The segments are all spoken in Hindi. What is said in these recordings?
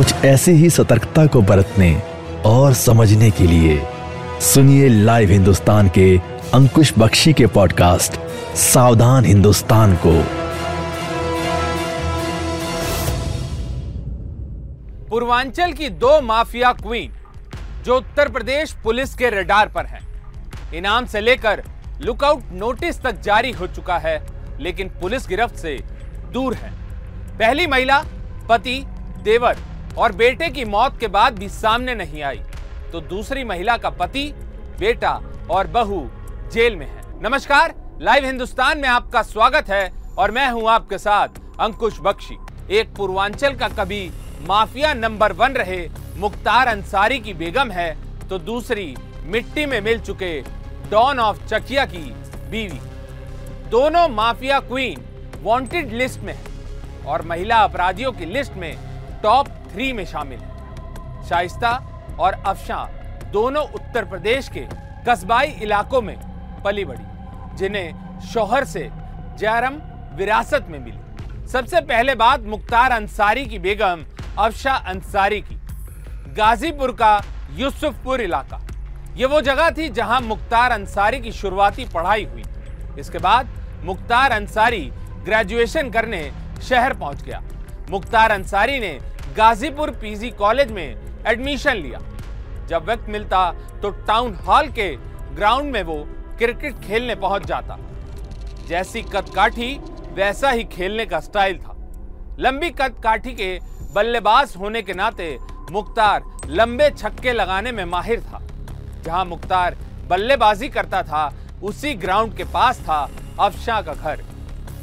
कुछ ऐसी ही सतर्कता को बरतने और समझने के लिए सुनिए लाइव हिंदुस्तान के अंकुश बख्शी के पॉडकास्ट, सावधान हिंदुस्तान को। पूर्वांचल की दो माफिया क्वीन, जो उत्तर प्रदेश पुलिस के रडार पर हैं। इनाम से लेकर लुकआउट नोटिस तक जारी हो चुका है, लेकिन पुलिस गिरफ्त से दूर है। पहली महिला, पति, देवर और बेटे की मौत के बाद भी सामने नहीं आई। तो दूसरी महिला का पति, बेटा और बहू जेल में है। नमस्कार, लाइव हिंदुस्तान में आपका स्वागत है और मैं हूँ आपके साथ अंकुश बख्शी। एक पूर्वांचल का कभी माफिया नंबर वन रहे मुख्तार अंसारी की बेगम है तो दूसरी मिट्टी में मिल चुके डॉन ऑफ़ चकिया की बीवी। दोनों माफिया क्वीन वांटेड लिस्ट में है और महिला अपराधियों की लिस्ट में टॉप थ्री में शामिल शाइस्ता और अफशा दोनों उत्तर प्रदेश के कस्बाई इलाकों में पली बड़ी, जिन्हें शोहर से जयरम विरासत में मिली। सबसे पहले बात मुख्तार अंसारी की बेगम अफशा अंसारी की, गाजीपुर का यूसुफपुर इलाका। ये वो जगह थी जहाँ मुख्तार अंसारी की शुरुआती पढ़ाई हुई। इसके बाद मुख्तार अंसारी ग्रेजुएशन करने शहर पहुँच गया। मुख्तार अंसारी ने गाजीपुर पीजी कॉलेज में एडमिशन लिया। जब वक्त मिलता तो टाउन हॉल के ग्राउंड में वो क्रिकेट खेलने पहुँच जाता। जैसी कद काठी, वैसा ही खेलने का स्टाइल था। लंबी कद काठी के बल्लेबाज होने के नाते मुख्तार लंबे छक्के लगाने में माहिर था। जहाँ मुख्तार बल्लेबाजी करता था, उसी ग्राउंड के पास था अफशा का घर।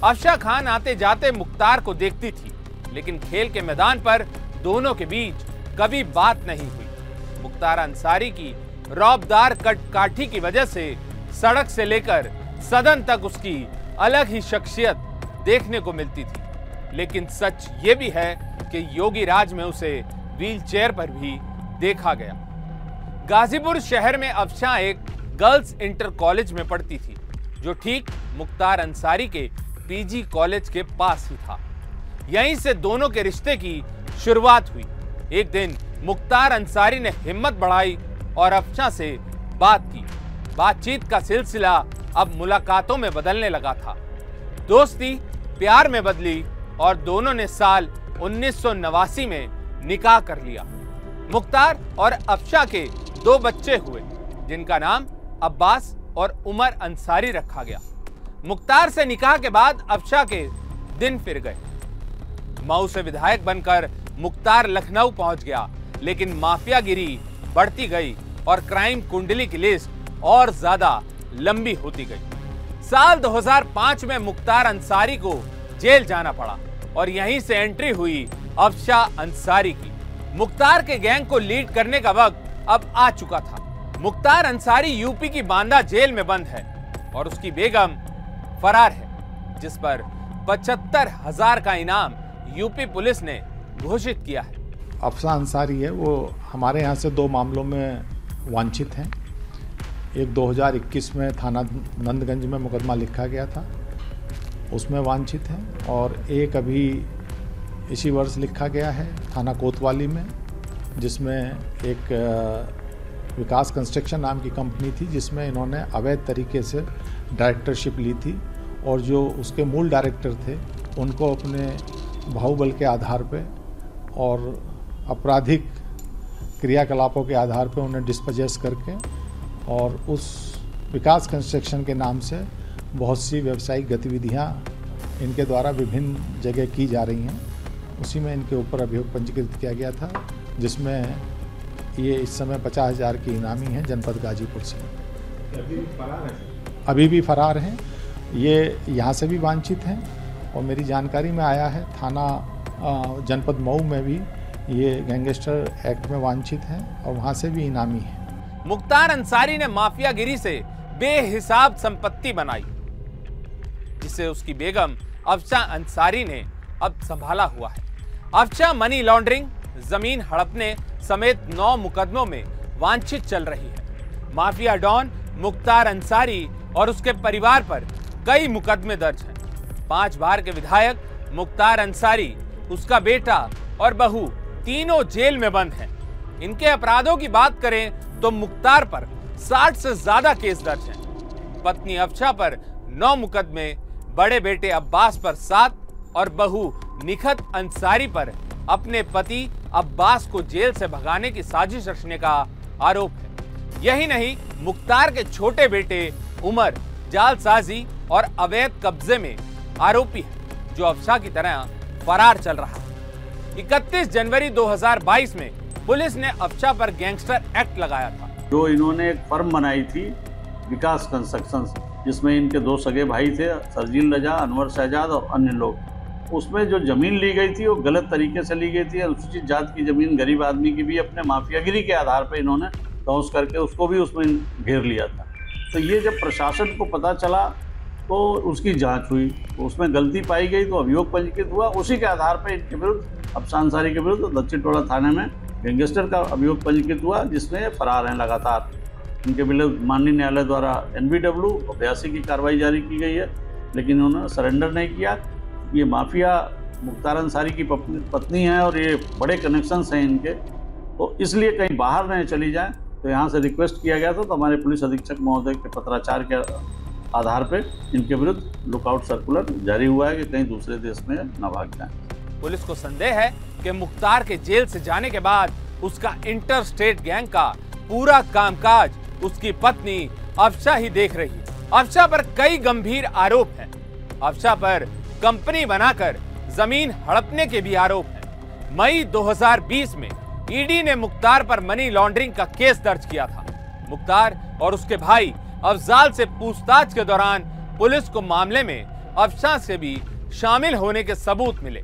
अफशा खान आते जाते मुख्तार को देखती थी। लेकिन खेल के मैदान पर दोनों के बीच कभी बात नहीं हुई। मुख्तार अंसारी की रौबदार कट काठी की वजह से सड़क से लेकर सदन तक उसकी अलग ही शख्सियत देखने को मिलती थी। लेकिन सच ये भी है कि योगी राज में उसे व्हील चेयर पर भी देखा गया। गाजीपुर शहर में अफशा एक गर्ल्स इंटर कॉलेज में पढ़ती थी, जो ठीक मुख्तार अंसारी के पीजी कॉलेज के पास ही था। यहीं से दोनों के रिश्ते की शुरुआत हुई। एक दिन मुख्तार अंसारी ने हिम्मत बढ़ाई और अफशा से बात की। बातचीत का सिलसिला अब मुलाकातों में बदलने लगा था। दोस्ती प्यार में बदली और दोनों ने साल उन्नीस सौ नवासी में निकाह कर लिया। मुख्तार और अफशा के दो बच्चे हुए, जिनका नाम अब्बास और उमर अंसारी रखा गया। मुख्तार से निकाह के बाद अफशा के दिन फिर गए। मऊ से विधायक बनकर मुख्तार लखनऊ पहुँच गया, लेकिन माफियागिरी बढ़ती गई और क्राइम कुंडली की लिस्ट और ज़्यादा लंबी होती गई। साल 2005 में मुख्तार अंसारी को जेल जाना पड़ा और यहीं से एंट्री हुई अफशा अंसारी की। मुख्तार के गैंग को लीड करने का वक्त अब आ चुका था। मुख्तार अंसारी यूपी की बांदा जेल में बंद है और उसकी बेगम फरार है, जिस पर पचहत्तर हज़ार का इनाम यूपी पुलिस ने घोषित किया है। अफसा अंसारी है, वो हमारे यहाँ से दो मामलों में वांछित हैं। एक 2021 में थाना नंदगंज में मुकदमा लिखा गया था, उसमें वांछित हैं, और एक अभी इसी वर्ष लिखा गया है थाना कोतवाली में, जिसमें एक विकास कंस्ट्रक्शन नाम की कंपनी थी, जिसमें इन्होंने अवैध तरीके से डायरेक्टरशिप ली थी, और जो उसके मूल डायरेक्टर थे, उनको अपने बाहुबल के आधार पे और आपराधिक क्रियाकलापों के आधार पे उन्हें डिस्पजेस करके और उस विकास कंस्ट्रक्शन के नाम से बहुत सी व्यावसायिक गतिविधियाँ इनके द्वारा विभिन्न जगह की जा रही हैं। उसी में इनके ऊपर अभियोग पंजीकृत किया गया था जिसमें ये इस समय पचास हज़ार की इनामी हैं जनपद गाजीपुर से। अभी भी फरार हैं। ये यहाँ से भी वांछित हैं। और मेरी जानकारी में आया है, थाना जनपद मऊ में भी ये गैंगस्टर एक्ट में वांछित हैं और वहाँ से भी इनामी हैं। मुख्तार अंसारी ने माफियागिरी से बेहिसाब संपत्ति बनाई, जिसे उसकी बेगम अफशा अंसारी ने अब संभाला हुआ है। अफशा मनी लॉन्ड्रिंग ज़मीन हड़पने समेत नौ मुकदमों में वांछित चल रही है। माफिया डॉन, मुख्तार अंसारी और उसके परिवार पर कई मुकदमे दर्ज हैं। पाँच बार के विधायक मुख्तार अंसारी, उसका बेटा और बहू तीनों जेल में बंद हैं। इनके अपराधों की बात करें तो मुख्तार पर 60 से ज़्यादा केस दर्ज हैं। पत्नी अफशा पर नौ मुकदमे, बड़े बेटे अब्बास पर सात और बहू निखत अंसारी पर अपने पति अब्बास को जेल से भगाने की साजिश रचने का आरोप है। यही नहीं, मुख्तार के छोटे बेटे उमर, जालसाजी और अवैध कब्जे में आरोपी है जो अफशा की तरह फरार चल रहा है। 31 जनवरी 2022 में पुलिस ने अफशा पर गैंगस्टर एक्ट लगाया था। जो इन्होंने एक फर्म बनाई थी, विकास कंस्ट्रक्शन जिसमें इनके दो सगे भाई थे, सरजील रजा, अनवर शहजाद और अन्य लोग। उसमें जो ज़मीन ली गई थी, वो गलत तरीके से ली गई थी अनुसूचित जात की ज़मीन गरीब आदमी की भी अपने माफियागिरी के आधार पर इन्होंने तौस करके उसको भी उसमें घेर लिया था। तो ये जब प्रशासन को पता चला तो उसकी जाँच हुई। तो उसमें गलती पाई गई तो अभियोग पंजीकृत हुआ। उसी के आधार पर इनके विरुद्ध, अब सांसारी के विरुद्ध दक्षिण टोला थाने में गैंगस्टर का अभियोग पंजीकृत हुआ, जिसमें फरार हैं लगातार। इनके विरुद्ध माननीय न्यायालय द्वारा एन बी डब्ल्यू और की कार्रवाई जारी की गई है, लेकिन उन्होंने सरेंडर नहीं किया। ये माफिया मुख्तार अंसारी की पत्नी है और ये बड़े कनेक्शंस हैं इनके। तो इसलिए कहीं बाहर नहीं चली जाए तो यहाँ से रिक्वेस्ट किया गया था तो हमारे पुलिस अधीक्षक महोदय के पत्राचार के आधार पर इनके विरुद्ध लुकआउट सर्कुलर जारी हुआ है कि कहीं दूसरे देश में न भाग जाए। पुलिस को संदेह है कि मुख्तार के जेल से जाने के बाद उसका इंटर स्टेट गैंग का पूरा कामकाज, उसकी पत्नी अफशा ही देख रही है। अफशा पर कई गंभीर आरोप हैं। अफशा पर कंपनी बनाकर ज़मीन हड़पने के भी आरोप हैं। मई 2020 में ईडी ने मुख्तार पर मनी लॉन्ड्रिंग का केस दर्ज किया था। मुख्तार और उसके भाई अफजाल से पूछताछ के दौरान पुलिस को मामले में अफशा से भी शामिल होने के सबूत मिले।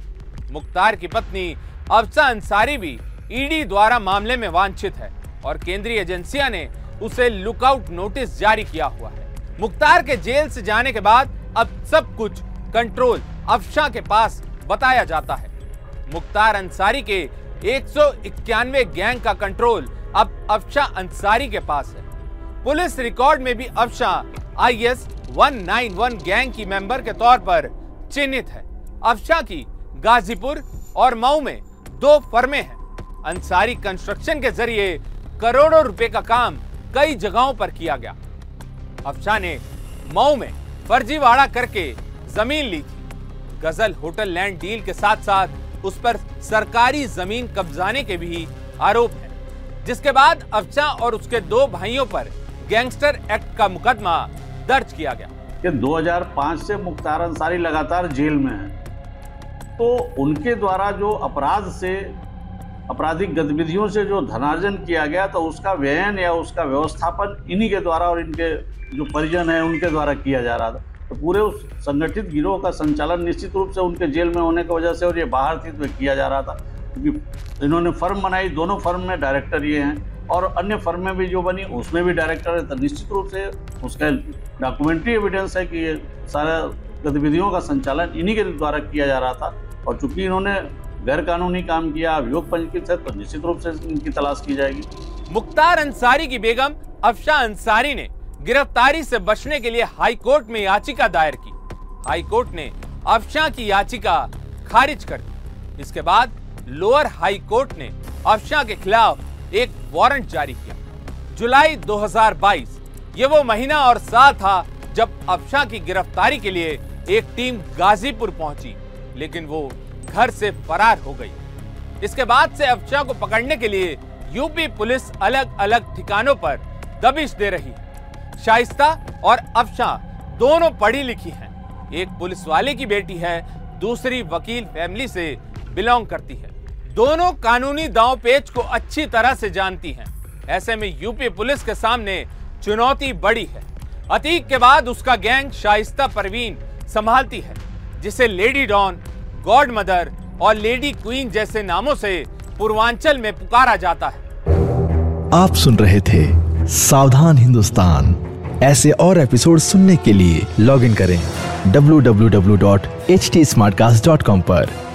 मुख्तार की पत्नी अफसा अंसारी भी ईडी द्वारा मामले में वांछित है और केंद्रीय एजेंसियाँ ने उसे लुकआउट नोटिस जारी किया हुआ है। मुख्तार के जेल से जाने के बाद अब सब कुछ कंट्रोल अफशा के पास बताया जाता है। मुख्तार अंसारी के एक सौ इक्यानवे गैंग का कंट्रोल अब अफशा अंसारी के पास है। पुलिस रिकॉर्ड में भी Afsha I S one gang की मेंबर के तौर पर चिन्हित है। अफशा की गाजीपुर और मऊ में दो फर्में हैं। अंसारी कंस्ट्रक्शन के ज़रिए करोड़ों रुपए का काम कई जगहों पर किया गया। अफशा ने मऊ में फर्जीवाड़ा करके ज़मीन ली थी। गज़ल होटल लैंड डील के साथ साथ उस पर सरकारी ज़मीन कब्जाने के भी आरोप है। जिसके बाद अफचा और उसके दो भाइयों पर गैंगस्टर एक्ट का मुकदमा दर्ज किया गया। कि 2005 से मुख्तार अंसारी लगातार जेल में है। तो उनके द्वारा जो अपराध से आपराधिक गतिविधियों से जो धनार्जन किया गया तो उसका व्ययन या उसका व्यवस्थापन इन्हीं के द्वारा और इनके जो परिजन है, उनके द्वारा किया जा रहा था। तो पूरे उस संगठित गिरोह का संचालन निश्चित रूप से उनके जेल में होने की वजह से और ये बाहर थी तो किया जा रहा था। क्योंकि इन्होंने फर्म बनाई, दोनों फर्म में डायरेक्टर ये हैं। और अन्य फर्म में भी जो बनी, उसमें भी डायरेक्टर है तो निश्चित रूप से उसका डॉक्यूमेंट्री एविडेंस है कि ये सारा गतिविधियों का संचालन इन्हीं के द्वारा किया जा रहा था। और चूँकि इन्होंने गैर कानूनी काम किया, अभियोग पंजीकृत है तो निश्चित रूप से इनकी तलाश की जाएगी। मुख्तार अंसारी की बेगम अफशा अंसारी ने गिरफ्तारी से बचने के लिए हाई कोर्ट में याचिका दायर की। हाई कोर्ट ने अफशा की याचिका खारिज कर दी। इसके बाद लोअर हाई कोर्ट ने अफशा के खिलाफ एक वारंट जारी किया। जुलाई 2022 ये वो महीना और साल था जब अफशा की गिरफ्तारी के लिए एक टीम गाजीपुर पहुँची, लेकिन वो घर से फरार हो गई। इसके बाद से अफशा को पकड़ने के लिए यूपी पुलिस अलग अलग ठिकानों पर दबिश दे रही है। शाइस्ता और अफशा दोनों पढ़ी लिखी हैं। एक पुलिस वाले की बेटी है, दूसरी वकील फैमिली से बिलोंग करती है। दोनों कानूनी दांव पेच को अच्छी तरह से जानती हैं। ऐसे में यूपी पुलिस के सामने चुनौती बड़ी है। अतीक के बाद उसका गैंग शाइस्ता परवीन संभालती है, जिसे लेडी डॉन गॉड मदर और लेडी क्वीन जैसे नामों से पूर्वांचल में पुकारा जाता है। आप सुन रहे थे सावधान हिंदुस्तान। ऐसे और एपिसोड सुनने के लिए लॉग इन करें www.htsmartcast.com पर।